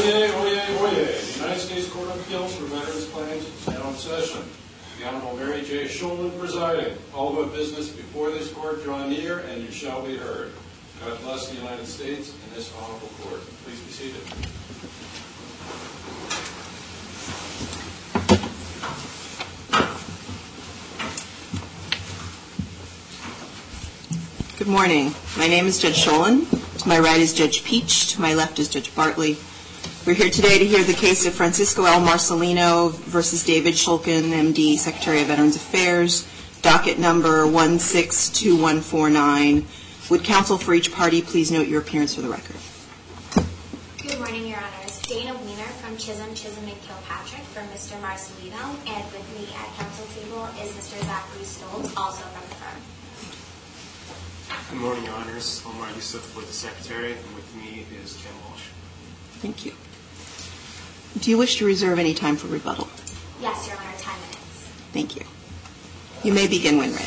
Oyez, oyez, oyez. The United States Court of Appeals for Veterans Claims is now in session. The Honorable Mary J. Schoelen presiding. All who have business before this court draw near and you shall be heard. God bless the United States and this honorable court. Please be seated. Good morning. My name is Judge Schoelen. To my right is Judge Pietsch. To my left is Judge Bartley. We're here today to hear the case of Francisco L. Marcelino v. David Shulkin, M.D., Secretary of Veterans Affairs, docket number 162149. Would counsel for each party please note your appearance for the record. Good morning, Your Honors. Dana Wiener from Chisholm, Chisholm & Kilpatrick for Mr. Marcelino. And with me at counsel table is Mr. Zachary Stolz, also from the firm. Good morning, Your Honors. Omar Yusuf with the Secretary. And with me is Ken Walsh. Thank you. Do you wish to reserve any time for rebuttal? Yes, Your Honor. Ten minutes. Thank you. You may begin when ready.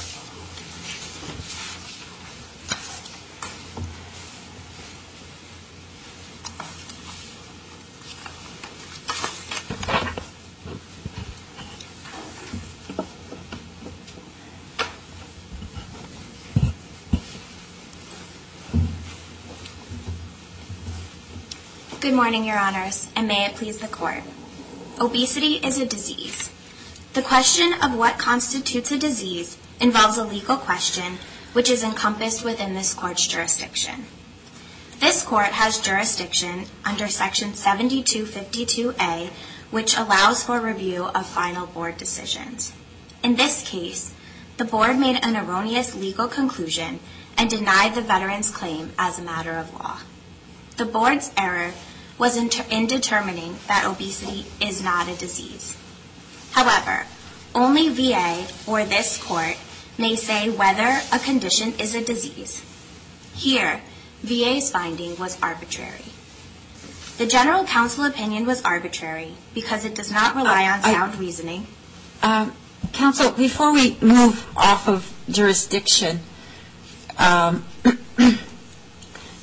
Morning, Your Honors, and may it please the Court. Obesity is a disease. The question of what constitutes a disease involves a legal question which is encompassed within this Court's jurisdiction. This Court has jurisdiction under Section 7252A, which allows for review of final Board decisions. In this case, the Board made an erroneous legal conclusion and denied the veteran's claim as a matter of law. The Board's error was in determining that obesity is not a disease. However, only VA or this Court may say whether a condition is a disease. Here, VA's finding was arbitrary. The General Counsel opinion was arbitrary because it does not uh, rely on sound reasoning. Uh, counsel, before we move off of jurisdiction, um,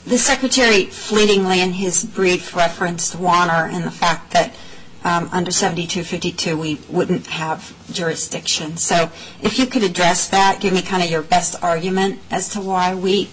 the Secretary fleetingly in his brief referenced Wanner and the fact that um, under 7252 we wouldn't have jurisdiction. So if you could address that, give me kind of your best argument as to why we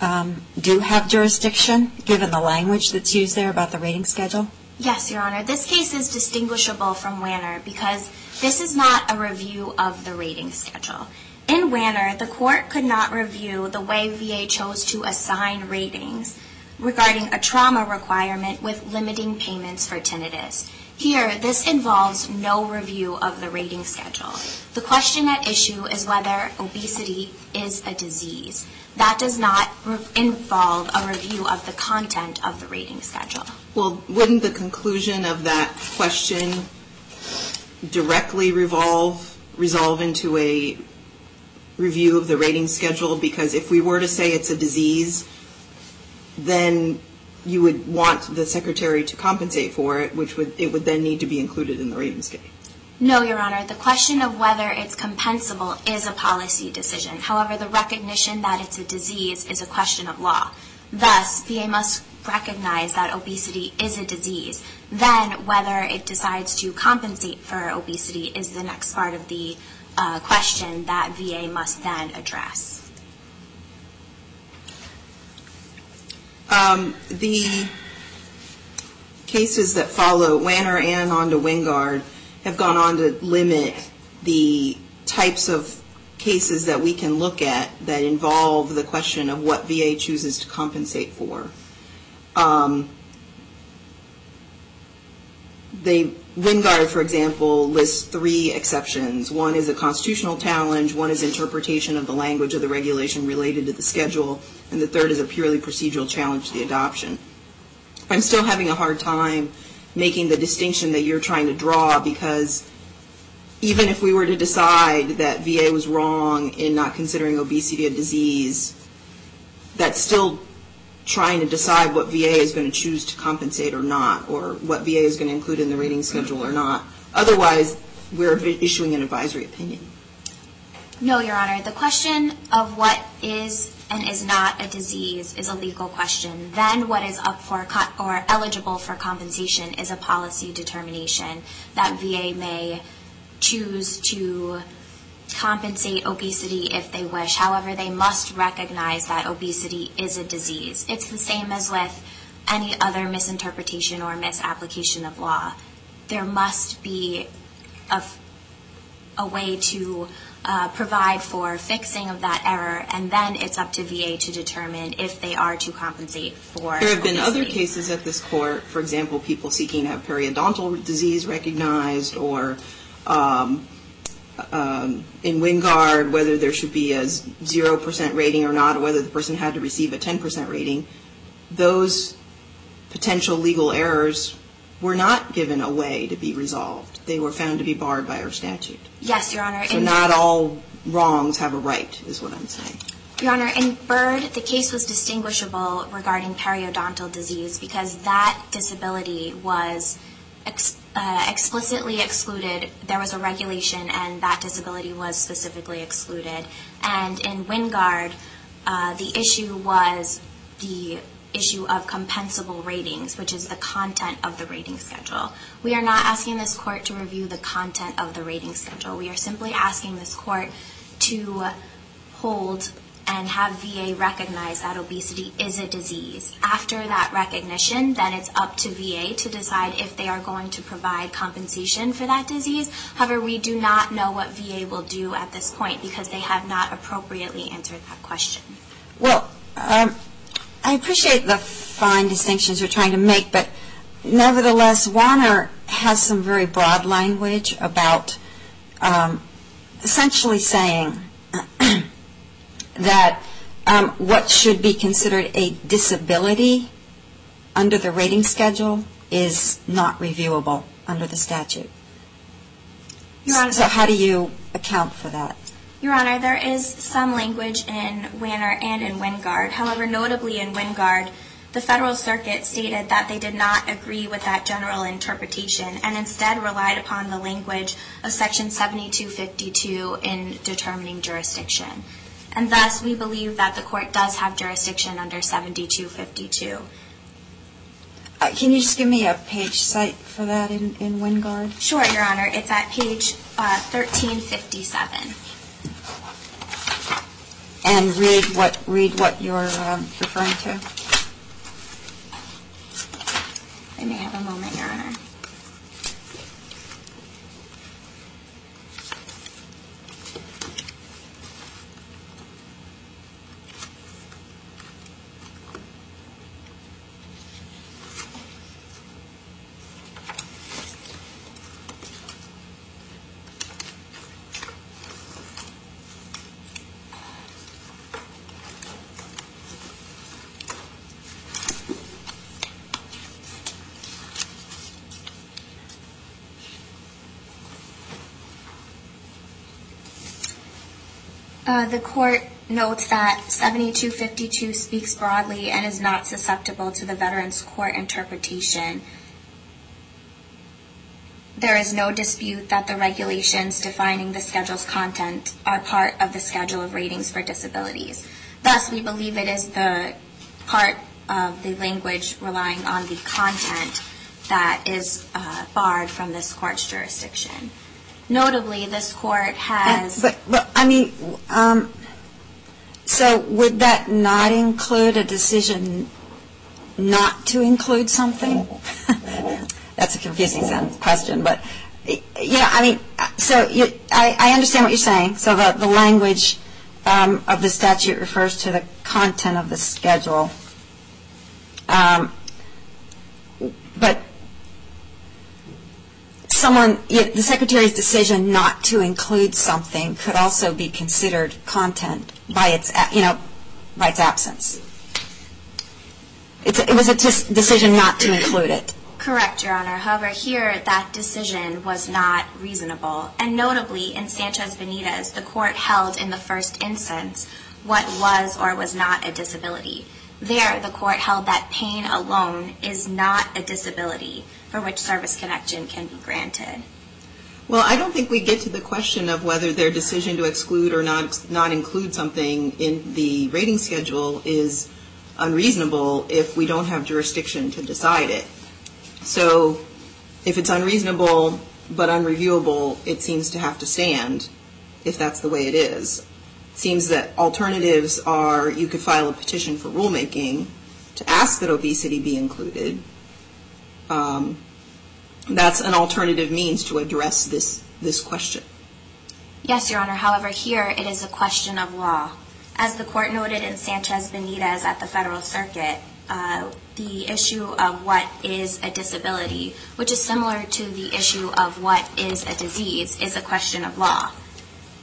um, do have jurisdiction, given the language that's used there about the rating schedule. Yes, Your Honor. This case is distinguishable from Wanner because this is not a review of the rating schedule. In Wanner, the Court could not review the way VA chose to assign ratings regarding a trauma requirement with limiting payments for tinnitus. Here, this involves no review of the rating schedule. The question at issue is whether obesity is a disease. That does not involve a review of the content of the rating schedule. Well, wouldn't the conclusion of that question directly resolve into a review of the rating schedule? Because if we were to say it's a disease, then you would want the Secretary to compensate for it, which would it would then need to be included in the rating schedule. No, Your Honor. The question of whether it's compensable is a policy decision. However, the recognition that it's a disease is a question of law. Thus, VA must recognize that obesity is a disease. Then, whether it decides to compensate for obesity is the next part of the question that VA must then address. Um, the cases that follow, Wanner and on to Wingard, have gone on to limit the types of cases that we can look at that involve the question of what VA chooses to compensate for. Um, Wingard, for example, lists three exceptions. One is a constitutional challenge, one is interpretation of the language of the regulation related to the schedule, and the third is a purely procedural challenge to the adoption. I'm still having a hard time making the distinction that you're trying to draw, because even if we were to decide that VA was wrong in not considering obesity a disease, that still trying to decide what VA is going to choose to compensate or not, or what VA is going to include in the rating schedule or not. Otherwise, we're issuing an advisory opinion. No, Your Honor. The question of what is and is not a disease is a legal question. Then what is up for or eligible for compensation is a policy determination that VA may choose to compensate obesity if they wish. However, they must recognize that obesity is a disease. It's the same as with any other misinterpretation or misapplication of law. There must be a way to uh, provide for fixing of that error, and then it's up to VA to determine if they are to compensate for obesity. There have been other cases at this court, for example, people seeking to have periodontal disease recognized, or um, Um, in Wingard, whether there should be a 0% rating or not, or whether the person had to receive a 10% rating. Those potential legal errors were not given a way to be resolved. They were found to be barred by our statute. Yes, Your Honor. So not all wrongs have a right, is what I'm saying. Your Honor, in Byrd, the case was distinguishable regarding periodontal disease because that disability was Uh, explicitly excluded. There was a regulation, and that disability was specifically excluded. And in Wingard, uh, the issue was the issue of compensable ratings, which is the content of the rating schedule. We are not asking this court to review the content of the rating schedule. We are simply asking this court to hold and have VA recognize that obesity is a disease. After that recognition, then it's up to VA to decide if they are going to provide compensation for that disease. However, we do not know what VA will do at this point because they have not appropriately answered that question. Well, um, I appreciate the fine distinctions you're trying to make, but nevertheless, Wanner has some very broad language about um, essentially saying that um, what should be considered a disability under the rating schedule is not reviewable under the statute. So how do you account for that? Your Honor, there is some language in Wanner and in Wingard. However, notably in Wingard, the Federal Circuit stated that they did not agree with that general interpretation and instead relied upon the language of Section 7252 in determining jurisdiction. And thus, we believe that the court does have jurisdiction under 7252. Uh, can you just give me a page cite for that in Wingard? Sure, Your Honor. It's at page uh, 1357. And read what you're um, referring to. I may have a moment, Your Honor. Uh, the court notes that 7252 speaks broadly and is not susceptible to the Veterans Court interpretation. There is no dispute that the regulations defining the schedule's content are part of the schedule of ratings for disabilities. Thus, we believe it is the part of the language relying on the content that is uh, barred from this court's jurisdiction. Notably, this court has... But, I mean, um, so would that not include a decision not to include something? That's a confusing question, but, yeah, I mean, so I understand what you're saying. So the language um, of the statute refers to the content of the schedule. Um, but someone, the Secretary's decision not to include something could also be considered content by its absence. It was a decision not to include it. Correct, Your Honor. However, here, that decision was not reasonable. And notably, in Sanchez-Benitez, the court held in the first instance what was or was not a disability. There, the court held that pain alone is not a disability for which service connection can be granted. Well, I don't think we get to the question of whether their decision to exclude or not, include something in the rating schedule is unreasonable if we don't have jurisdiction to decide it. So if it's unreasonable but unreviewable, it seems to have to stand, if that's the way it is. It seems that alternatives are you could file a petition for rulemaking to ask that obesity be included. Um, that's an alternative means to address this question. Yes, Your Honor. However, here it is a question of law. As the Court noted in Sanchez-Benitez at the Federal Circuit, uh, the issue of what is a disability, which is similar to the issue of what is a disease, is a question of law.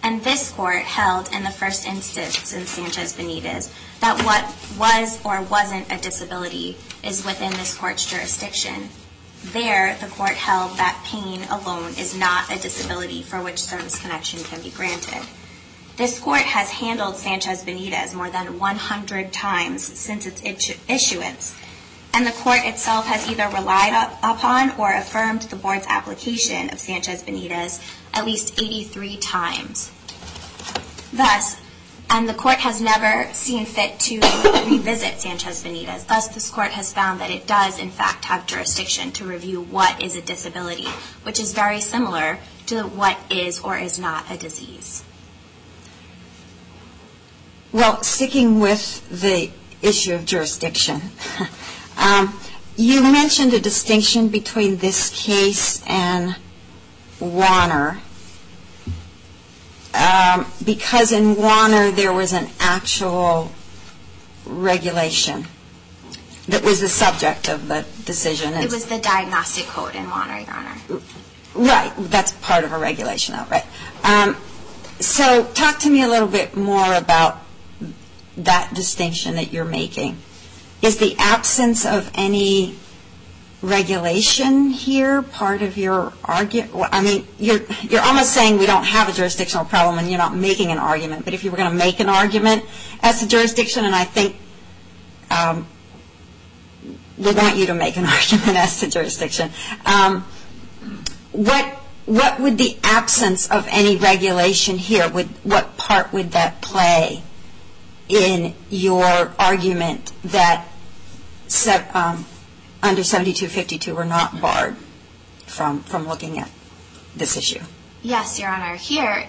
And this Court held in the first instance in Sanchez-Benitez that what was or wasn't a disability is within this Court's jurisdiction. There, the Court held that pain alone is not a disability for which service connection can be granted. This Court has handled Sanchez-Benitez more than 100 times since its issuance, and the Court itself has either relied upon or affirmed the Board's application of Sanchez-Benitez at least 83 times. Thus, and the Court has never seen fit to revisit Sanchez-Benitez. Thus, this Court has found that it does, in fact, have jurisdiction to review what is a disability, which is very similar to what is or is not a disease. Well, sticking with the issue of jurisdiction, um, you mentioned a distinction between this case and Wanner, um, because in Wanner there was an actual regulation that was the subject of the decision. It was the diagnostic code in Wanner, Your Honor. Right. That's part of a regulation, right. Um, so talk to me a little bit more about that distinction that you're making. Is the absence of any regulation here part of your argument? I mean, you're almost saying we don't have a jurisdictional problem and you're not making an argument, but if you were going to make an argument as to jurisdiction, and I think um, we want you to make an argument as to jurisdiction, um, what would the absence of any regulation here, what part would that play in your argument that um, under 7252 we're not barred from looking at this issue? Yes, Your Honor. Here,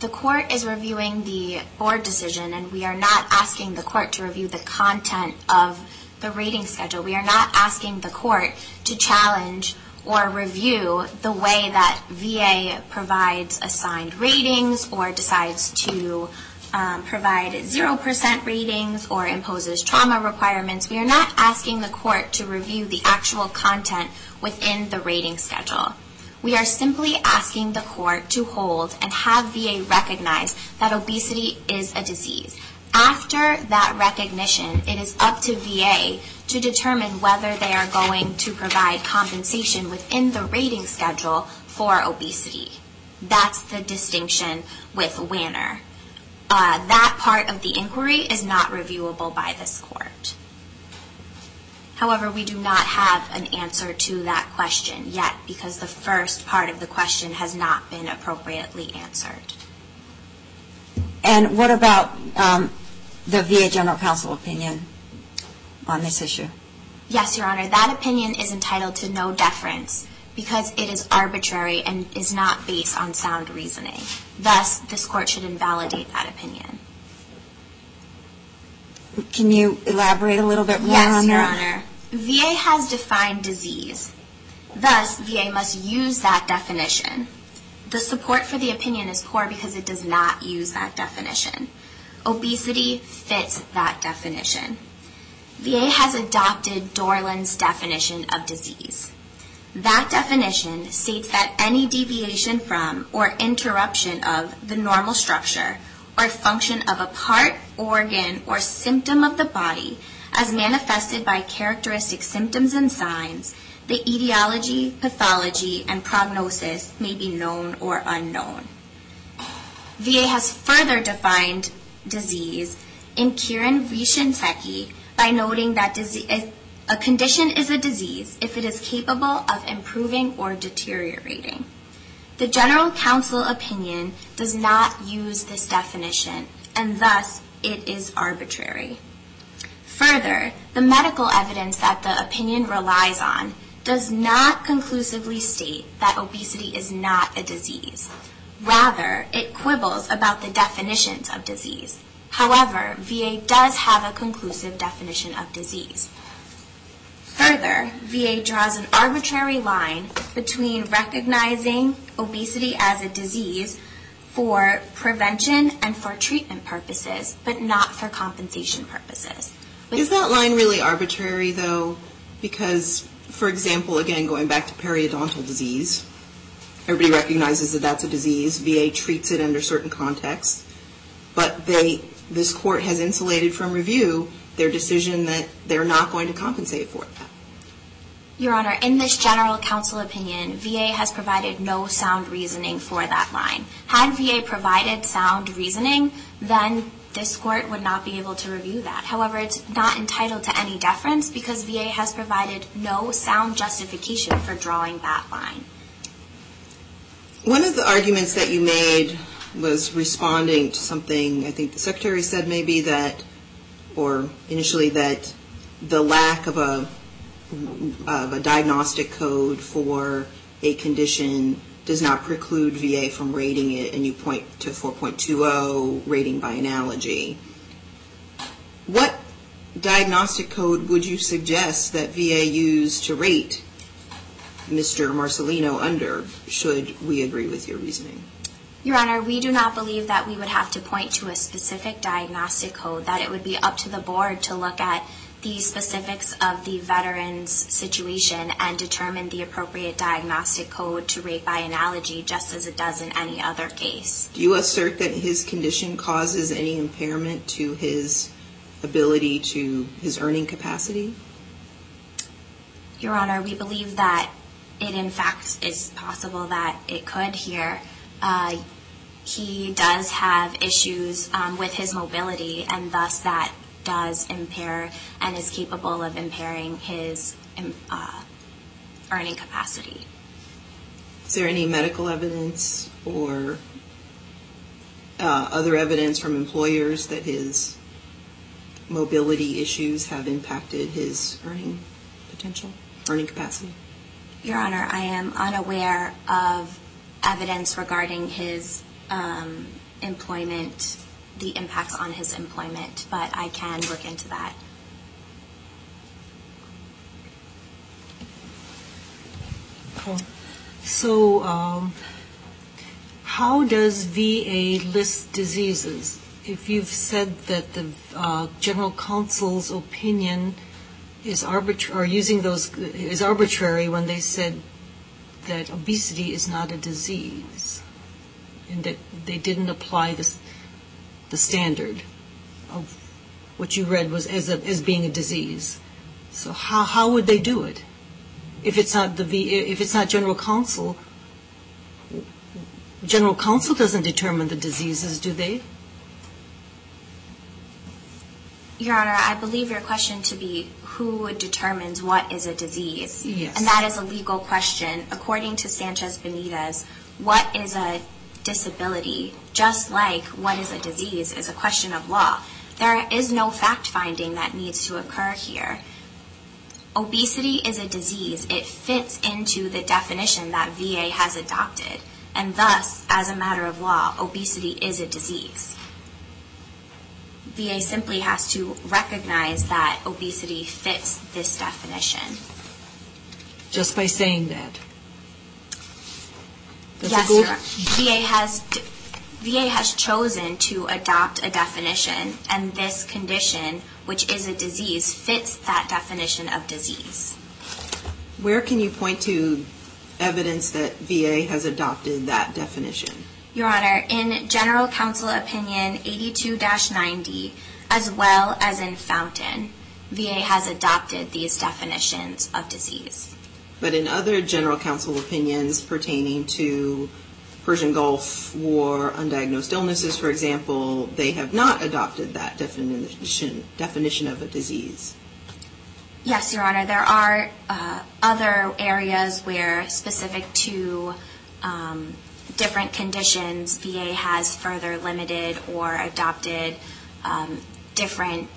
the Court is reviewing the Board decision, and we are not asking the Court to review the content of the rating schedule. We are not asking the Court to challenge or review the way that VA provides assigned ratings or decides to Um, provide 0% ratings or imposes trauma requirements. We are not asking the Court to review the actual content within the rating schedule. We are simply asking the Court to hold and have VA recognize that obesity is a disease. After that recognition, it is up to VA to determine whether they are going to provide compensation within the rating schedule for obesity. That's the distinction with Wanner. Uh, that part of the inquiry is not reviewable by this Court. However, we do not have an answer to that question yet because the first part of the question has not been appropriately answered. And what about um, the VA General Counsel opinion on this issue? Yes, Your Honor. That opinion is entitled to no deference because it is arbitrary and is not based on sound reasoning. Thus, this Court should invalidate that opinion. Can you elaborate a little bit more on that? Yes, Your Honor. VA has defined disease. Thus, VA must use that definition. The support for the opinion is poor because it does not use that definition. Obesity fits that definition. VA has adopted Dorland's definition of disease. That definition states that any deviation from or interruption of the normal structure or function of a part, organ, or symptom of the body as manifested by characteristic symptoms and signs, the etiology, pathology, and prognosis may be known or unknown. VA has further defined disease in Quirin v. Shinseki by noting that a condition is a disease if it is capable of improving or deteriorating. The general counsel opinion does not use this definition, and thus it is arbitrary. Further, the medical evidence that the opinion relies on does not conclusively state that obesity is not a disease. Rather, it quibbles about the definitions of disease. However, VA does have a conclusive definition of disease. Further, VA draws an arbitrary line between recognizing obesity as a disease for prevention and for treatment purposes, but not for compensation purposes. Is that line really arbitrary, though? Because, for example, again, going back to periodontal disease, everybody recognizes that that's a disease. VA treats it under certain contexts. But this court has insulated from review their decision that they're not going to compensate for that. Your Honor, in this general counsel opinion, VA has provided no sound reasoning for that line. Had VA provided sound reasoning, then this court would not be able to review that. However, it's not entitled to any deference because VA has provided no sound justification for drawing that line. One of the arguments that you made was responding to something I think the Secretary said maybe that, or initially that the lack of a diagnostic code for a condition does not preclude VA from rating it, and you point to 4.20, rating by analogy. What diagnostic code would you suggest that VA use to rate Mr. Marcelino under, should we agree with your reasoning? Your Honor, we do not believe that we would have to point to a specific diagnostic code, that it would be up to the board to look at the specifics of the veteran's situation and determine the appropriate diagnostic code to rate by analogy, just as it does in any other case. Do you assert that his condition causes any impairment to his ability to, his earning capacity? Your Honor, we believe that it in fact is possible that it could here. Uh, He does have issues um, with his mobility, and thus that does impair and is capable of impairing his um, uh, earning capacity. Is there any medical evidence or uh, other evidence from employers that his mobility issues have impacted his earning potential, earning capacity? Your Honor, I am unaware of evidence regarding his Um, employment, the impacts on his employment, but I can look into that. So um, how does VA list diseases? If you've said that the uh, general counsel's opinion is arbitr or using those is arbitrary when they said that obesity is not a disease, and that they didn't apply the standard of what you read was as being a disease, so how would they do it? If it's not general counsel, general counsel doesn't determine the diseases, do they? Your Honor, I believe your question to be who determines what is a disease, Yes. and that is a legal question. According to Sanchez-Benitez, what is a disability, just like what is a disease, is a question of law. There is no fact-finding that needs to occur here. Obesity is a disease. It fits into the definition that VA has adopted, and thus, as a matter of law, obesity is a disease. VA simply has to recognize that obesity fits this definition. Just by saying that? Yes, Your Honor. VA has chosen to adopt a definition, and this condition, which is a disease, fits that definition of disease. Where can you point to evidence that VA has adopted that definition? Your Honor, in General Counsel Opinion 82-90, as well as in Fountain, VA has adopted these definitions of disease. But in other general counsel opinions pertaining to Persian Gulf War undiagnosed illnesses, for example, they have not adopted that definition of a disease. Yes, Your Honor. There are other areas where, specific to um, different conditions, VA has further limited or adopted um, different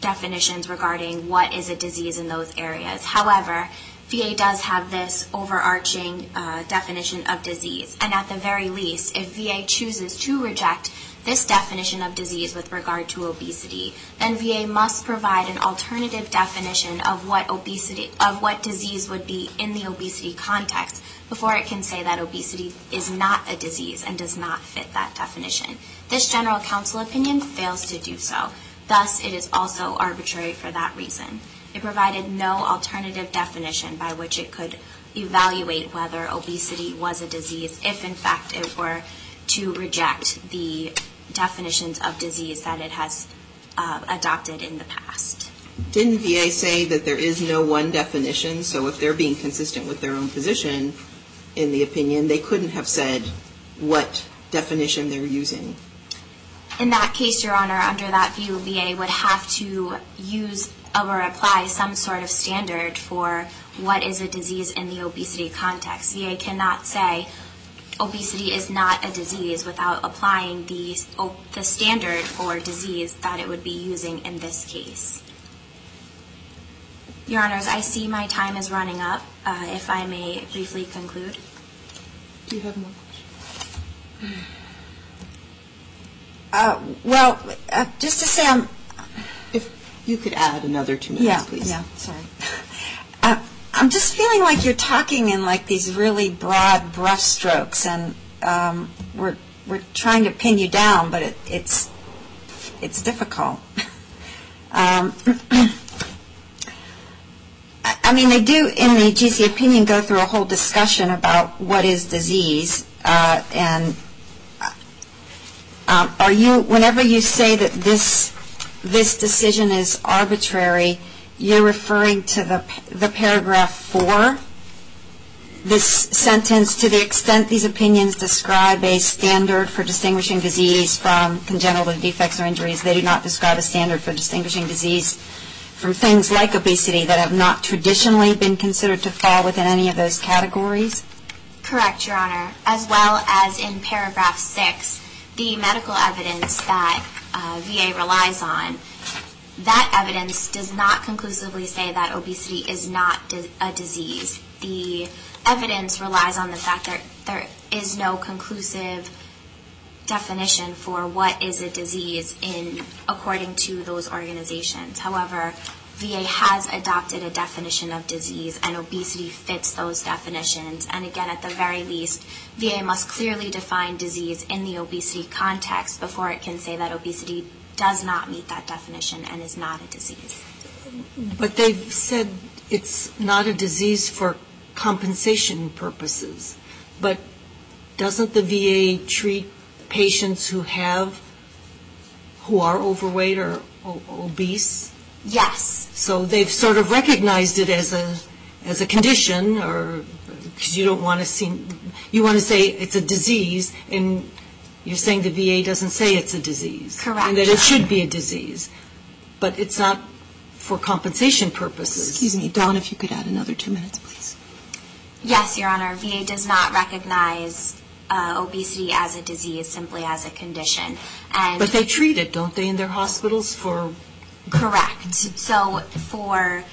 definitions regarding what is a disease in those areas. However, VA does have this overarching uh, definition of disease, and at the very least, if VA chooses to reject this definition of disease with regard to obesity, then VA must provide an alternative definition of what obesity, of what disease would be in the obesity context before it can say that obesity is not a disease and does not fit that definition. This general counsel opinion fails to do so. Thus, it is also arbitrary for that reason. It provided no alternative definition by which it could evaluate whether obesity was a disease if, in fact, it were to reject the definitions of disease that it has uh, adopted in the past. Didn't VA say that there is no one definition, so if they're being consistent with their own position in the opinion, they couldn't have said what definition they're using? In that case, Your Honor, under that view, VA would have to use or apply some sort of standard for what is a disease in the obesity context. VA cannot say obesity is not a disease without applying the, the standard for disease that it would be using in this case. Your Honors, I see my time is running up. Uh, if I may briefly conclude. Do you have more questions? Uh, Well, uh, just to say, I'm, If you could add another two yeah, minutes, please. yeah, sorry. Uh, I'm just feeling like you're talking in like these really broad brushstrokes, and um, we're we're trying to pin you down, but it, it's it's difficult. um, I, mean, they do in the GC opinion go through a whole discussion about what is disease, uh, and um, are you whenever you say that this this decision is arbitrary, you're referring to the paragraph four. This sentence, to the extent these opinions describe a standard for distinguishing disease from congenital defects or injuries, they do not describe a standard for distinguishing disease from things like obesity that have not traditionally been considered to fall within any of those categories? Correct, Your Honor. As well as in paragraph six, the medical evidence that Uh, VA relies on, that evidence does not conclusively say that obesity is not a disease. The evidence relies on the fact that there is no conclusive definition for what is a disease in according to those organizations. However, VA has adopted a definition of disease and obesity fits those definitions. And again, at the very least, VA must clearly define disease in the obesity context before it can say that obesity does not meet that definition and is not a disease. But they've said it's not a disease for compensation purposes. But doesn't the VA treat patients who have, who are overweight or obese? Yes, So they've sort of recognized it as a, as a condition, or, because you don't want to seem, you want to say it's a disease, and you're saying the VA doesn't say it's a disease. Correct. And that it should be a disease. But it's not for compensation purposes. Excuse me, Dawn, if you could add another two minutes, please. yes, Your Honor. VA does not recognize uh, obesity as a disease, simply as a condition. And But they treat it, don't they, in their hospitals for, Correct. So for,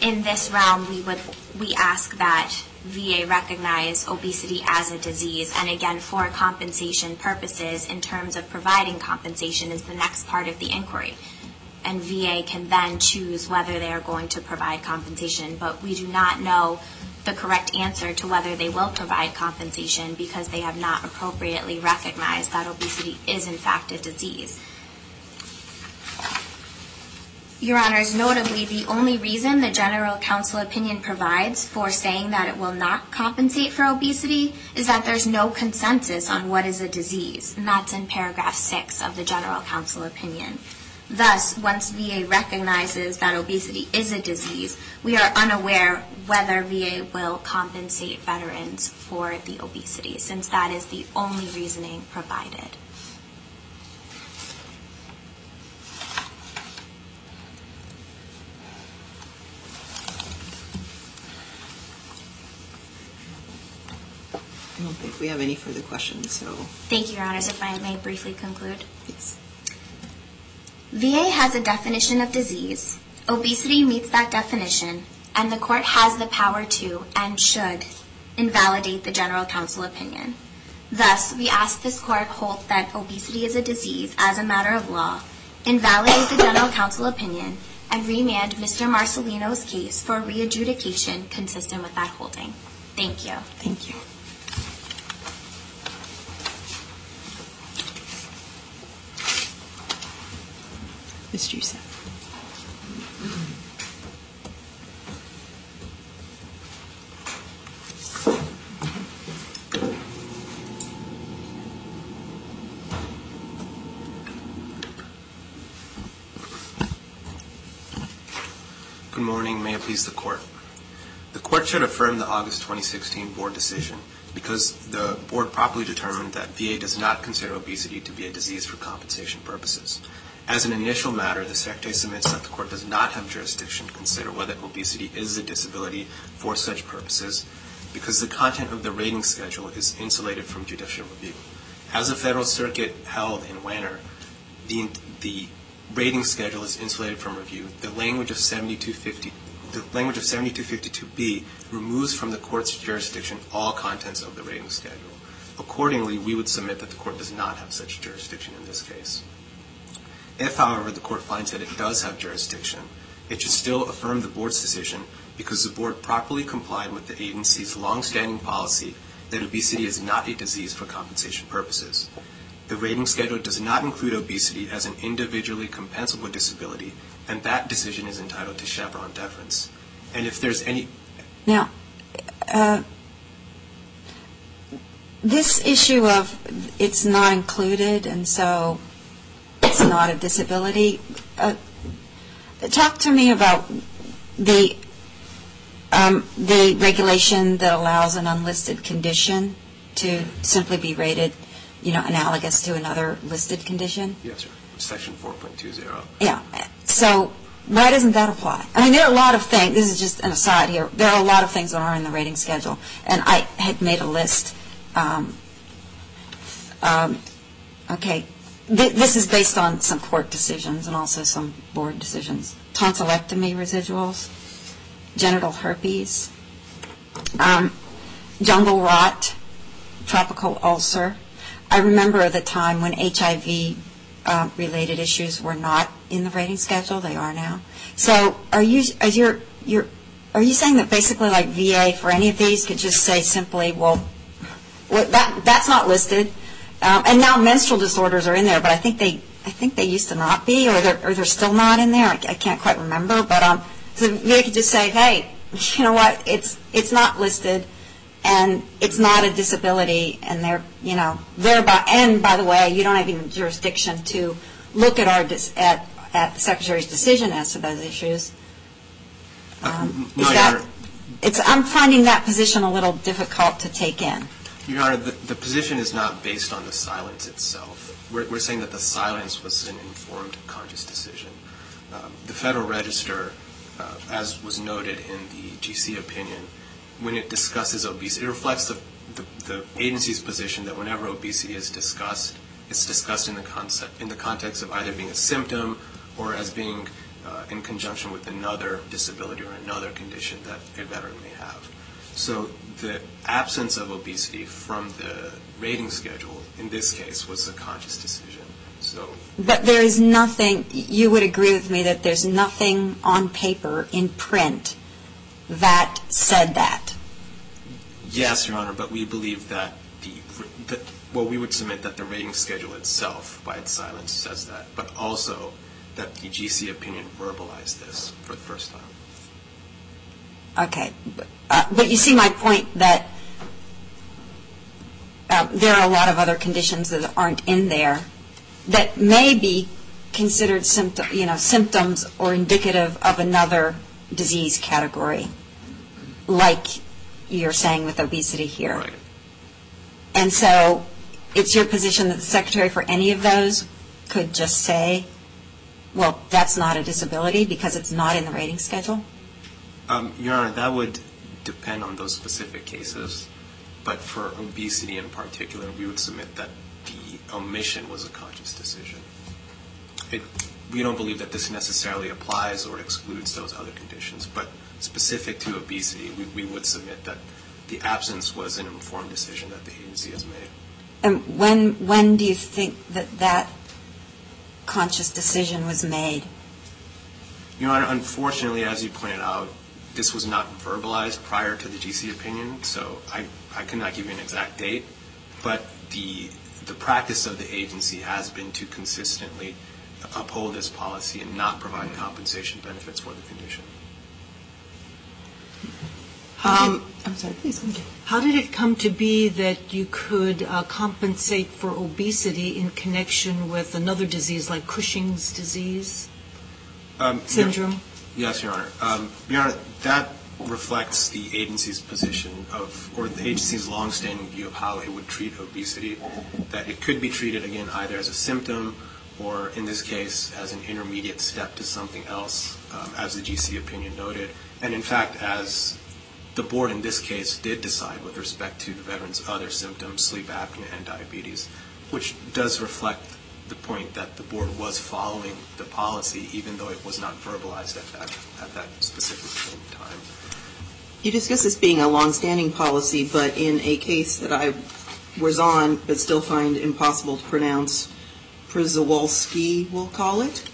in this realm, we would, we ask that VA recognize obesity as a disease. And again, for compensation purposes, in terms of providing compensation is the next part of the inquiry. And VA can then choose whether they are going to provide compensation. But we do not know the correct answer to whether they will provide compensation because they have not appropriately recognized that obesity is in fact a disease. Your Honors, notably, the only reason the general counsel opinion provides for saying that it will not compensate for obesity is that there's no consensus on what is a disease, and that's in paragraph six of the general counsel opinion. Thus, once VA recognizes that obesity is a disease, we are unaware whether VA will compensate veterans for the obesity, since that is the only reasoning provided. I don't think we have any further questions, so, Thank you, Your Honors. If I may briefly conclude. yes. VA has a definition of disease. Obesity meets that definition, and the court has the power to and should invalidate the general counsel opinion. Thus, we ask this court hold that obesity is a disease as a matter of law, invalidate the general counsel opinion, and remand Mr. Marcelino's case for re-adjudication consistent with that holding. Thank you. Thank you. Mr. Youssef. Good morning. May it please the Court. The Court should affirm the August 2016 Board decision because the Board properly determined that VA does not consider obesity to be a disease for compensation purposes. As an initial matter, the Secretary submits that the Court does not have jurisdiction to consider whether obesity is a disability for such purposes because the content of the rating schedule is insulated from judicial review. As the Federal Circuit held in Wanner, the rating schedule is insulated from review. The language of 7252B removes from the Court's jurisdiction all contents of the rating schedule. Accordingly, we would submit that the Court does not have such jurisdiction in this case. If, however, the Court finds that it does have jurisdiction, it should still affirm the Board's decision because the Board properly complied with the agency's longstanding policy that obesity is not a disease for compensation purposes. The rating schedule does not include obesity as an individually compensable disability, and that decision is entitled to Chevron deference. And if there's any... Now, uh, this issue of it's not included and so it's not a disability, uh, talk to me about um, the regulation that allows an unlisted condition to simply be rated, you know, analogous to another listed condition. Yes, sir. Section 4.20. Yeah. So why doesn't that apply? I mean, there are a lot of things. This is just an aside here. There are a lot of things that are in the rating schedule, and I had made a list. Um, um, okay. This is based on some court decisions and also some Board decisions. Tonsillectomy residuals, genital herpes, um, jungle rot, tropical ulcer. I remember the time when HIV-related um, issues were not in the rating schedule. They are now. So are you saying that basically like VA for any of these could just say simply, well, that's not listed, Um, and now menstrual disorders are in there, but I think they used to not be, or they're still not in there. I can't quite remember. But um, VA could just say, hey, you know what, it's not listed, and it's not a disability, and, by the way, you don't have any jurisdiction to look at the Secretary's decision as to those issues. Uh, um, I'm finding that position a little difficult to take in. Your Honor, the position is not based on the silence itself. We're saying that the silence was an informed, conscious decision. Um, the Federal Register, uh, as was noted in the GC opinion, when it discusses obesity, it reflects the agency's position that whenever obesity is discussed, it's discussed in the context of either being a symptom or as being uh, in conjunction with another disability or another condition that a veteran may have. So the absence of obesity from the rating schedule, in this case, was a conscious decision. But there is nothing, you would agree with me that there's nothing on paper in print that said that? Yes, Your Honor, but we believe that, the, well, we would submit that the rating schedule itself, by its silence, says that, but also that the GC opinion verbalized this for the first time. Okay. Uh, but you see my point that um, there are a lot of other conditions that aren't in there that may be considered symptoms or indicative of another disease category, like you're saying with obesity here. Right. And so it's your position that the Secretary for any of those could just say, well, that's not a disability because it's not in the rating schedule? Um, Your Honor, that would depend on those specific cases. But for obesity in particular, we would submit that the omission was a conscious decision. We don't believe that this necessarily applies or excludes those other conditions. But specific to obesity, we would submit that the absence was an informed decision that the agency has made. And when do you think that that conscious decision was made? Your Honor, unfortunately, as you pointed out, this was not verbalized prior to the GC opinion, so I cannot give you an exact date. But the practice of the agency has been to consistently uphold this policy and not provide compensation benefits for the condition. Um, I'm sorry, please. How did it come to be that you could uh, compensate for obesity in connection with another disease like Cushing's disease um, syndrome? Yes, Your Honor. Um, Your Honor, that reflects the agency's position of, or the agency's longstanding view of how it would treat obesity, that it could be treated, again, either as a symptom or, in this case, as an intermediate step to something else, um, as the GC opinion noted. And, in fact, as the board in this case did decide with respect to the veteran's other symptoms, sleep apnea and diabetes, which does reflect the point that the board was following the policy, even though it was not verbalized at that specific time. You discussed this being a longstanding policy, but in a case that I was on but still find impossible to pronounce, Przewalski, we'll call it,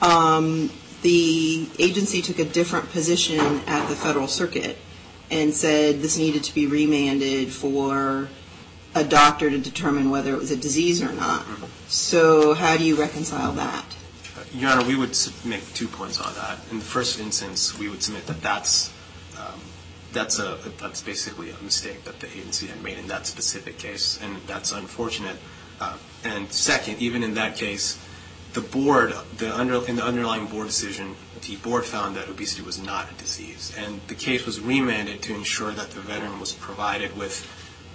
um, the agency took a different position at the federal circuit and said this needed to be remanded for a doctor to determine whether it was a disease or not. So how do you reconcile that? Your Honor, we would make two points on that. In the first instance, we would submit that that's um, that's a that's basically a mistake that the agency had made in that specific case, and that's unfortunate. Uh, and second, even in that case, the board, in the underlying board decision, the board found that obesity was not a disease. And the case was remanded to ensure that the veteran was provided with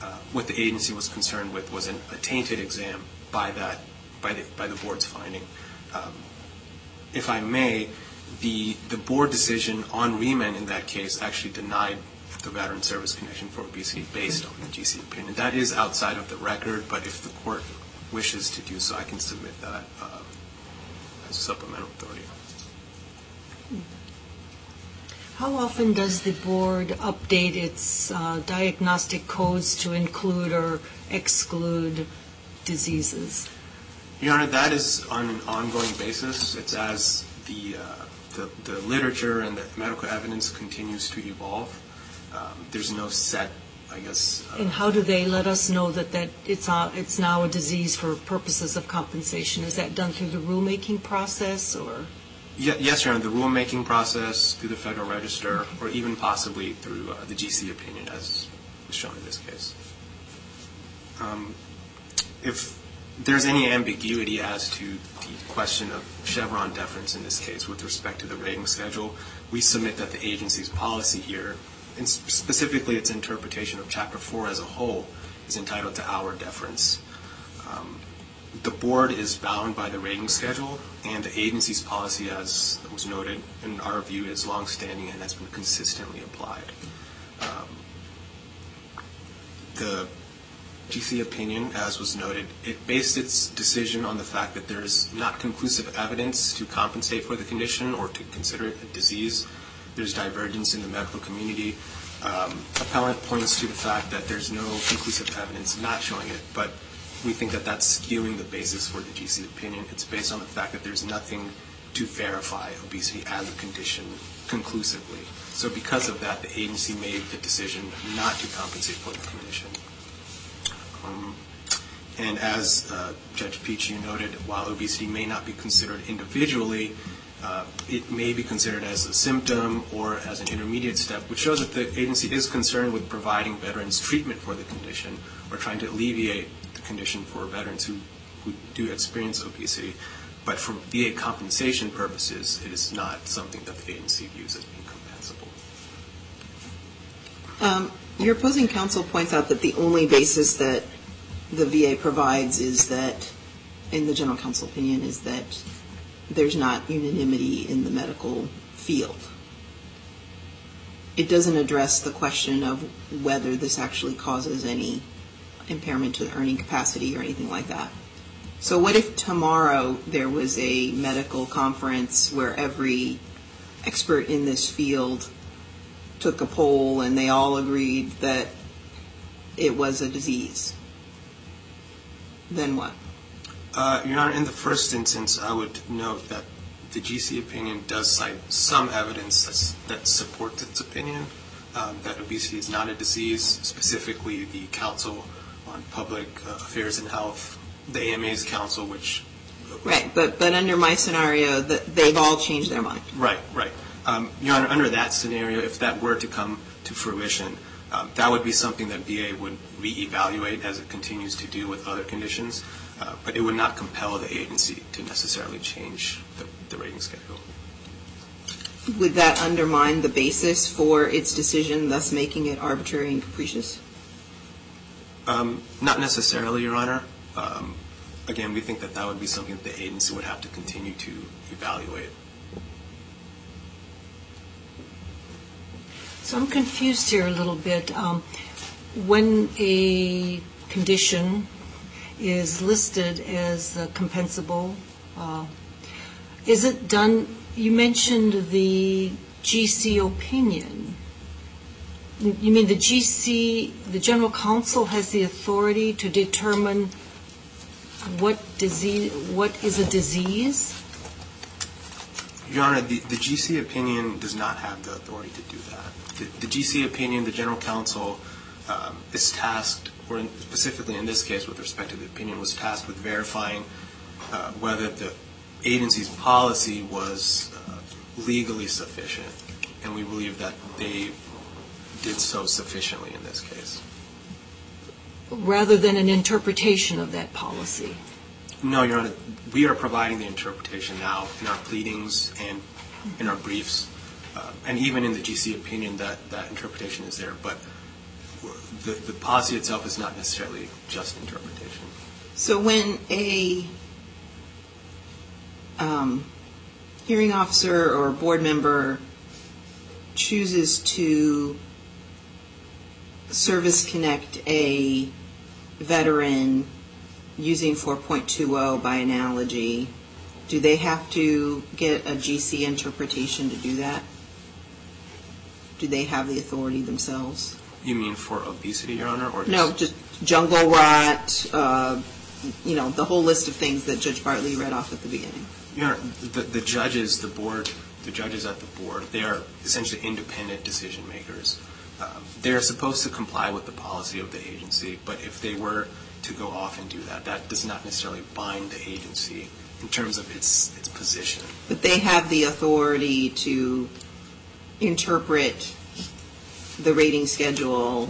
Uh, what the agency was concerned with was a tainted exam by the board's finding. Um, if I may, the board decision on remand in that case actually denied the veteran service connection for obesity based on the GC opinion. That is outside of the record, but if the court wishes to do so, I can submit that uh, as supplemental authority. How often does the board update its uh, diagnostic codes to include or exclude diseases? Your Honor, that is on an ongoing basis. It's as the uh, the literature and the medical evidence continues to evolve. Um, there's no set, I guess. Uh, and how do they let us know that that it's now a disease for purposes of compensation? Is that done through the rulemaking process? Yes, Your Honor, the rulemaking process, through the Federal Register, or even possibly through uh, the GC opinion as was shown in this case. Um, if there's any ambiguity as to the question of Chevron deference in this case with respect to the rating schedule, we submit that the agency's policy here, and specifically its interpretation of Chapter 4 as a whole, is entitled to our deference. Um, The board is bound by the rating schedule, and the agency's policy, as was noted in our view, is longstanding and has been consistently applied. Um, the GC opinion, as was noted, it based its decision on the fact that there is not conclusive evidence to compensate for the condition or to consider it a disease. There's divergence in the medical community. Um, appellant points to the fact that there's no conclusive evidence not showing it, but we think that that's skewing the basis for the GC opinion. It's based on the fact that there's nothing to verify obesity as a condition conclusively. So because of that, the agency made the decision not to compensate for the condition. Um, and as uh, Judge Pietsch, you noted, while obesity may not be considered individually, uh, it may be considered as a symptom or as an intermediate step, which shows that the agency is concerned with providing veterans treatment for the condition or trying to alleviate condition for veterans who do experience obesity. But for VA compensation purposes, it is not something that the agency views as being compensable. Um, your opposing counsel points out that the only basis that the VA provides is that, in the general counsel opinion, is that there's not unanimity in the medical field. it doesn't address the question of whether this actually causes any impairment to the earning capacity or anything like that. So what if tomorrow there was a medical conference where every expert in this field took a poll and they all agreed that it was a disease? Then what? Uh, Your Honor, in the first instance, I would note that the GC opinion does cite some evidence that supports its opinion um, that obesity is not a disease, specifically the Council on Public uh, Affairs and Health, the AMA's council, which Right, but, but under my scenario, that they've all changed their mind. Right, right. Um, Your Honor, under that scenario, if that were to come to fruition, um, that would be something that VA would reevaluate as it continues to do with other conditions, uh, but it would not compel the agency to necessarily change the, the rating schedule. Would that undermine the basis for its decision, thus making it arbitrary and capricious? Um, not necessarily, Your Honor. Um, again, we think that that would be something that the agency would have to continue to evaluate. So I'm confused here a little bit. Um, when a condition is listed as compensable, uh, is it done? You mentioned the GC opinion. You mean the GC, the General Counsel has the authority to determine what disease, what is a disease? Your Honor, the, GC opinion does not have the authority to do that. The, GC opinion, the General Counsel um, is tasked, or specifically in this case with respect to the opinion, was tasked with verifying uh, whether the agency's policy was uh, legally sufficient, and we believe that they did so sufficiently in this case. Rather than an interpretation of that policy? No, Your Honor. We are providing the interpretation now in our pleadings and in our briefs, uh, and even in the GC opinion that that interpretation is there. But the, the policy itself is not necessarily just interpretation. So when a um, hearing officer or board member chooses to service connect a veteran using 4.20 by analogy, do they have to get a GC interpretation to do that? Do they have the authority themselves? You mean for obesity, Your Honor, or just No, just jungle rot, uh, you know, the whole list of things that Judge Bartley read off at the beginning. Your Honor, the, the judges, the board, the judges at the board, they are essentially independent decision makers. Um, they are supposed to comply with the policy of the agency, but if they were to go off and do that, that does not necessarily bind the agency in terms of its its position. But they have the authority to interpret the rating schedule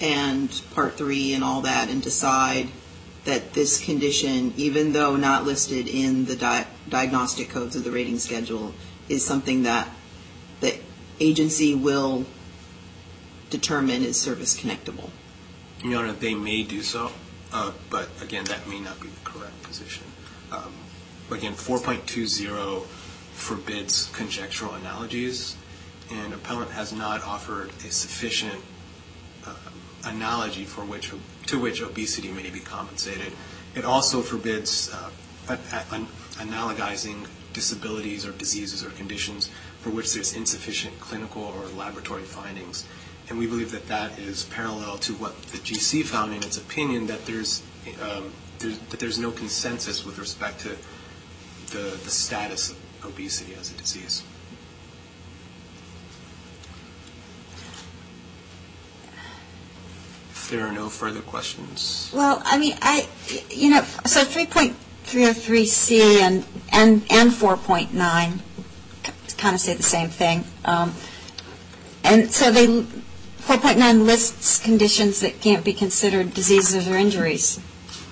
and Part 3 and all that and decide that this condition, even though not listed in the diagnostic codes of the rating schedule, is something that the agency will determine is service connectable. Your Honor, they may do so, uh, but again, that may not be the correct position. Um, again, 4.20 forbids conjectural analogies, and appellant has not offered a sufficient uh, analogy to which obesity may be compensated. It also forbids uh, analogizing disabilities or diseases or conditions for which there's insufficient clinical or laboratory findings. And we believe that that is parallel to what the GC found in its opinion, that there's, um, that there's no consensus with respect to the, the status of obesity as a disease. If there are no further questions. Well, I mean, I, you know, so 3.303C and, and, and 4.9 kind of say the same thing. Um, And so they, 4.9 lists conditions that can't be considered diseases or injuries,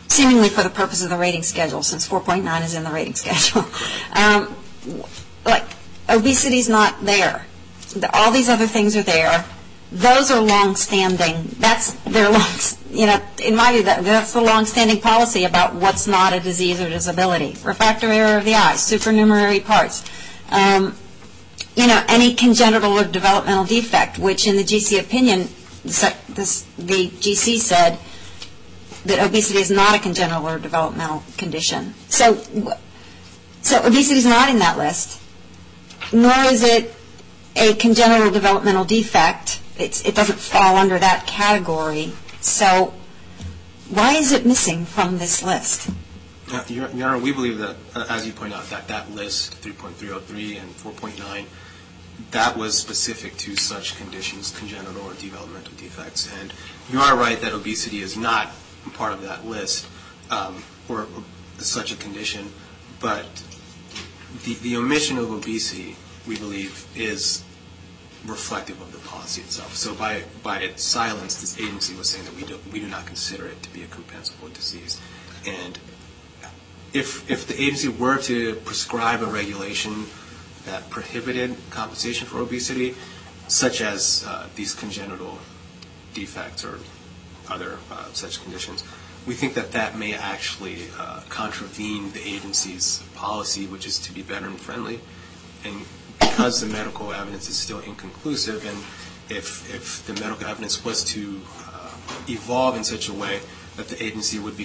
seemingly for the purpose of the rating schedule, since 4.9 is in the rating schedule. Um, Like, obesity's not there. All these other things are there. Those are long-standing, that's their long, you know, in my view, that- that's the long-standing policy about what's not a disease or disability. Refractory error of the eye, supernumerary parts. You know, any congenital or developmental defect, which in the GC opinion, the GC said that obesity is not a congenital or developmental condition. So obesity is not in that list, nor is it a congenital developmental defect. It doesn't fall under that category. So why is it missing from this list? Your Honor, we believe that, as you point out, that that list, 3.303 and 4.9, that was specific to such conditions, congenital or developmental defects. And you are right that obesity is not part of that list um, or such a condition. But the omission of obesity, we believe, is reflective of the policy itself. So by its silence, this agency was saying that we do not consider it to be a compensable disease. And if the agency were to prescribe a regulation that prohibited compensation for obesity, such as uh, these congenital defects or other uh, such conditions, we think that that may actually uh, contravene the agency's policy, which is to be veteran-friendly. And because the medical evidence is still inconclusive, and if the medical evidence was to evolve in such a way that the agency would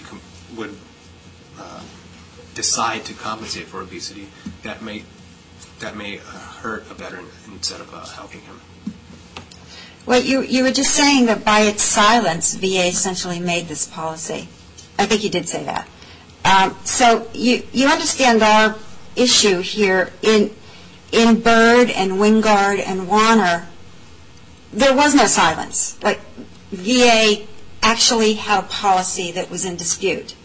decide to compensate for obesity, that may Uh, hurt a veteran instead of uh, helping him. Well, you were just saying that by its silence, VA essentially made this policy. I think you did say that. Um, so you understand our issue here. In Byrd and Wingard and Wanner, there was no silence. Like, VA actually had a policy that was in dispute.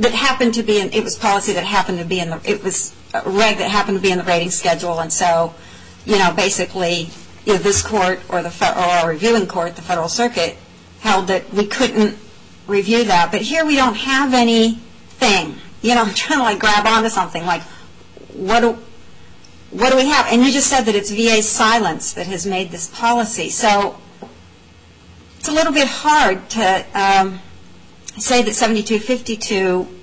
That happened to be, it was policy that happened to be in the rating schedule. And so you know, basically this court or the our reviewing court, the Federal Circuit, held that we couldn't review that. But here we don't have anything. You know, I'm trying to like, grab onto something. Like, what do we have? And you just said that it's VA's silence that has made this policy. So it's a little bit hard to um, say that 7252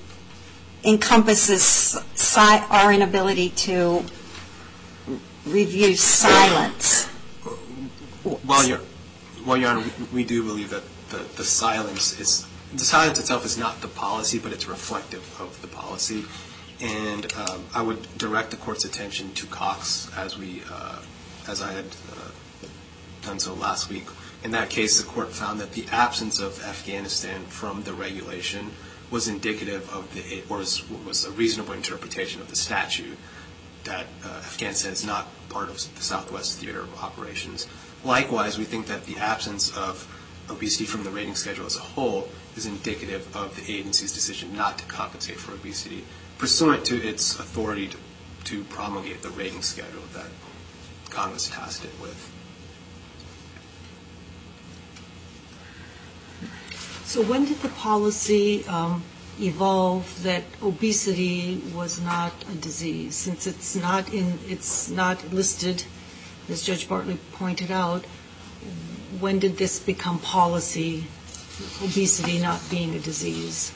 encompasses our inability to review silence. Well, Your Honor, we do believe that the silence itself is not the policy, but it's reflective of the policy. And um, I would direct the Court's attention to Cox, as uh, I had uh, done so last week. In that case, the Court found that the absence of Afghanistan from the regulation was indicative of the or was a reasonable interpretation of the statute that uh, Afghanistan is not part of the Southwest Theater of Operations. Likewise, we think that the absence of obesity from the rating schedule as a whole is indicative of the agency's decision not to compensate for obesity, pursuant to its authority to promulgate the rating schedule that Congress tasked it with. So when did the policy um, evolve that obesity was not a disease? Since it's not listed, as Judge Bartley pointed out, when did this become policy, obesity not being a disease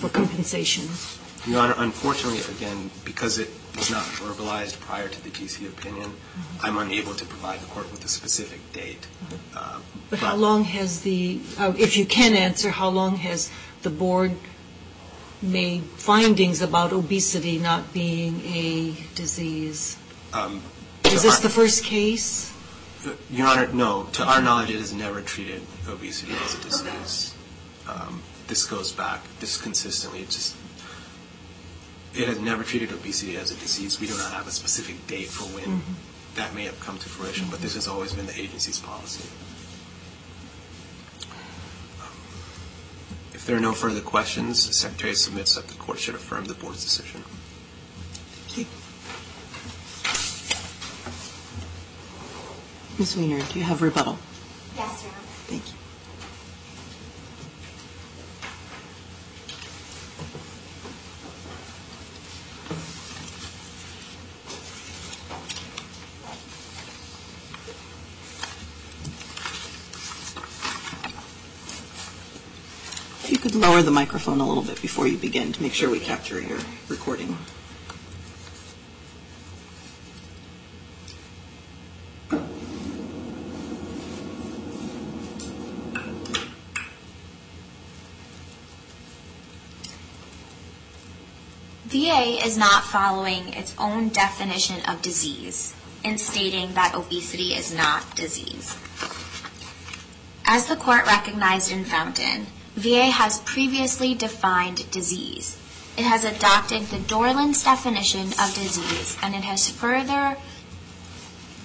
for compensation? Your Honor, unfortunately, again, because it was not verbalized prior to the GC opinion, mm-hmm. I'm unable to provide the Court with a specific date. Mm-hmm. Uh, but how long has the, oh, if you can answer, how long has the Board made findings about obesity not being a disease? Um, Is this the first case? Your Honor, no. To our knowledge, it has never treated obesity as a disease. Um, this goes back, this consistently, it has never treated obesity as a disease. We do not have a specific date for when mm-hmm. that may have come to fruition, but this mm-hmm. has always been the agency's policy. If there are no further questions, the Secretary submits that the Court should affirm the Board's decision. Thank you. Ms. Wiener, do you have rebuttal? Yes, Your Honor. Thank you. lower the microphone a little bit before you begin to make sure we capture your recording. VA is not following its own definition of disease in stating that obesity is not disease. As the court recognized in Fountain, VA has previously defined disease. It has adopted the Dorland's definition of disease, and it has further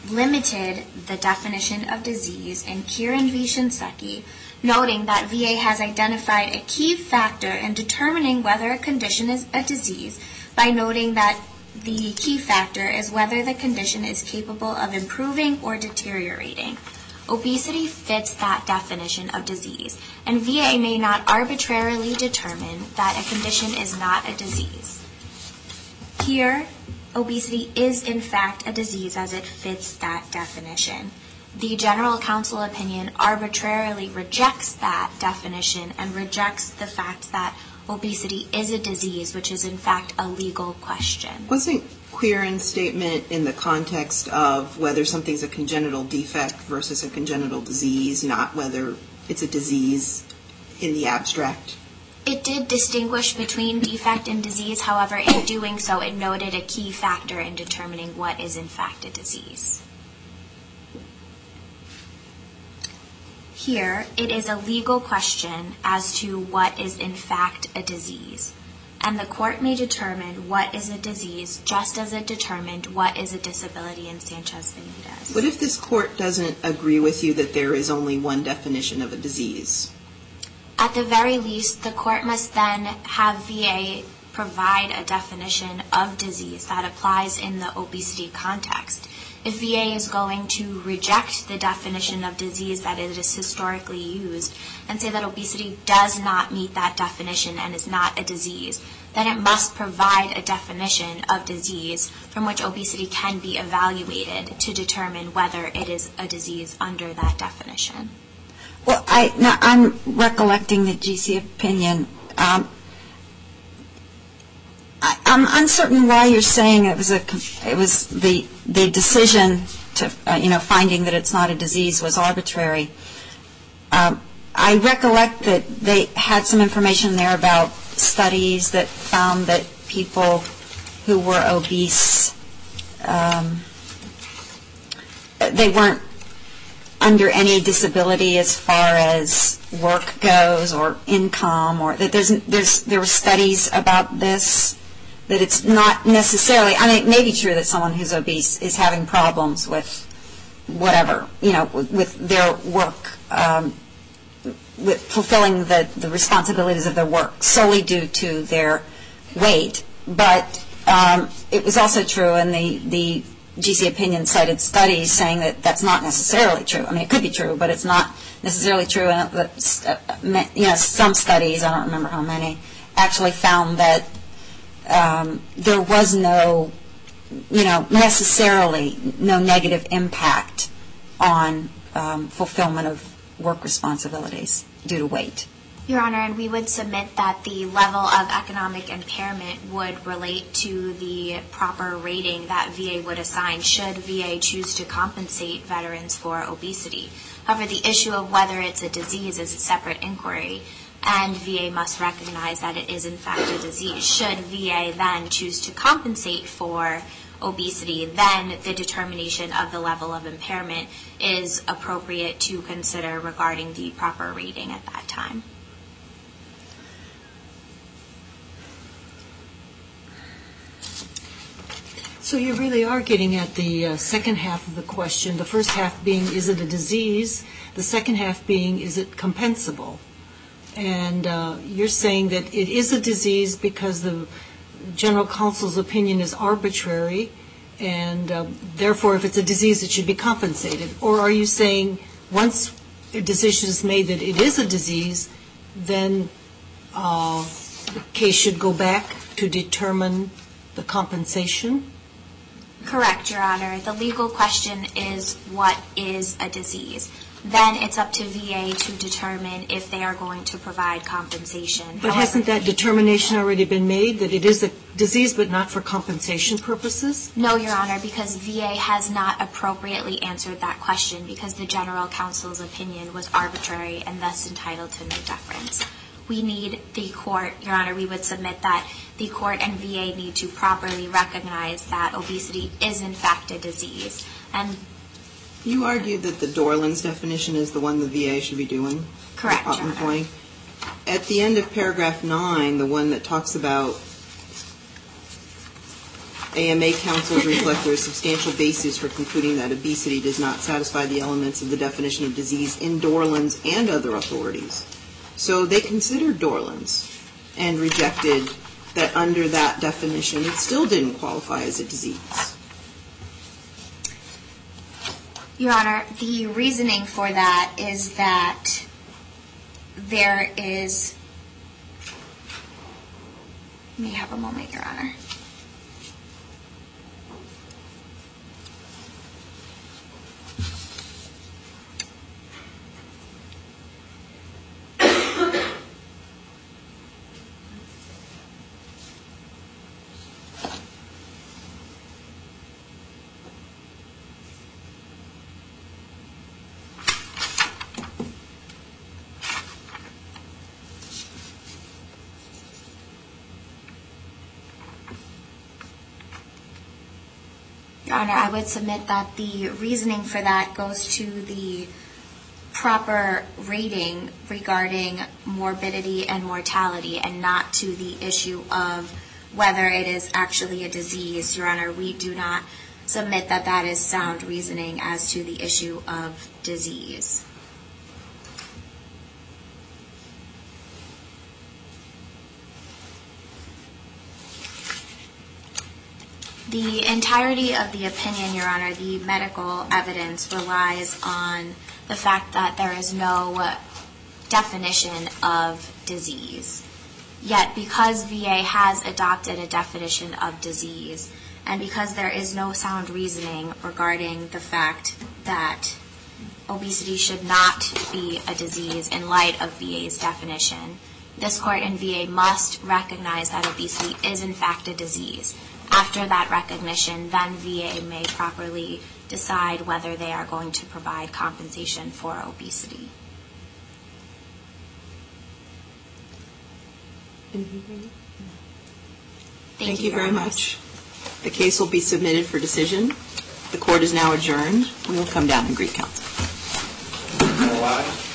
limited the definition of disease in Quirin v. Shinseki, noting that VA has identified a key factor in determining whether a condition is a disease by noting that the key factor is whether the condition is capable of improving or deteriorating. Obesity fits that definition of disease, and VA may not arbitrarily determine that a condition is not a disease. Here, obesity is in fact a disease as it fits that definition. The general counsel opinion arbitrarily rejects that definition and rejects the fact that obesity is a disease, which is in fact a legal question. Wasn't Quirin's statement in the context of whether something's a congenital defect versus a congenital disease, not whether it's a disease in the abstract? It did distinguish between defect and disease. However, in doing so, it noted a key factor in determining what is in fact a disease. Here, it is a legal question as to what is in fact a disease, and the court may determine what is a disease just as it determined what is a disability in Sanchez-Benitez. What if this court doesn't agree with you that there is only one definition of a disease? At the very least, the court must then have VA provide a definition of disease that applies in the obesity context. If VA is going to reject the definition of disease that it has historically used and say that obesity does not meet that definition and is not a disease, then it must provide a definition of disease from which obesity can be evaluated to determine whether it is a disease under that definition. Well, I'm recollecting the GC opinion. Um, I'm uncertain why you're saying it was the decision to, uh, you know, finding that it's not a disease was arbitrary. Um, I recollect that they had some information there about studies that found that people who were obese, um, they weren't under any disability as far as work goes or income. Or that there were studies about this, that it's not necessarily, I mean, it may be true that someone who's obese is having problems with whatever, you know, with their work, um, with fulfilling the responsibilities of their work solely due to their weight. But um, it was also true, and the GC opinion cited studies saying that that's not necessarily true. I mean, it could be true, but it's not necessarily true. And, uh, uh, you know, some studies, I don't remember how many, actually found that Um, there was no, you know, necessarily no negative impact on um, fulfillment of work responsibilities due to weight. Your Honor, and we would submit that the level of economic impairment would relate to the proper rating that VA would assign should VA choose to compensate veterans for obesity. However, the issue of whether it's a disease is a separate inquiry, and VA must recognize that it is in fact a disease. Should VA then choose to compensate for obesity, then the determination of the level of impairment is appropriate to consider regarding the proper rating at that time. So you really are getting at the uh, second half of the question, the first half being is it a disease, the second half being is it compensable. And uh, you're saying that it is a disease because the general counsel's opinion is arbitrary, and uh, therefore if it's a disease it should be compensated. Or are you saying once a decision is made that it is a disease, then uh, the case should go back to determine the compensation? Correct, Your Honor. The legal question is what is a disease. Then it's up to VA to determine if they are going to provide compensation. But hasn't that determination already been made, that it is a disease but not for compensation purposes? No, Your Honor, because VA has not appropriately answered that question because the general counsel's opinion was arbitrary and thus entitled to no deference. we need the court, Your Honor, we would submit that the court and VA need to properly recognize that obesity is in fact a disease. And You argued that the Dorland's definition is the one the VA should be doing? Correct, Your Honor. At the end of paragraph nine, the one that talks about AMA councils reflect there is substantial basis for concluding that obesity does not satisfy the elements of the definition of disease in Dorland's and other authorities. So they considered Dorland's and rejected that under that definition, it still didn't qualify as a disease. Your Honor, the reasoning for that is that there is, may I have a moment, Your Honor? Honor, I would submit that the reasoning for that goes to the proper rating regarding morbidity and mortality and not to the issue of whether it is actually a disease. Your Honor, we do not submit that that is sound reasoning as to the issue of disease. The entirety of the opinion, Your Honor, the medical evidence relies on the fact that there is no definition of disease. Yet because VA has adopted a definition of disease and because there is no sound reasoning regarding the fact that obesity should not be a disease in light of VA's definition, this Court and VA must recognize that obesity is in fact a disease. After that recognition, then VA may properly decide whether they are going to provide compensation for obesity. Thank you very much. The case will be submitted for decision. The court is now adjourned. We will come down and greet counsel. All rise.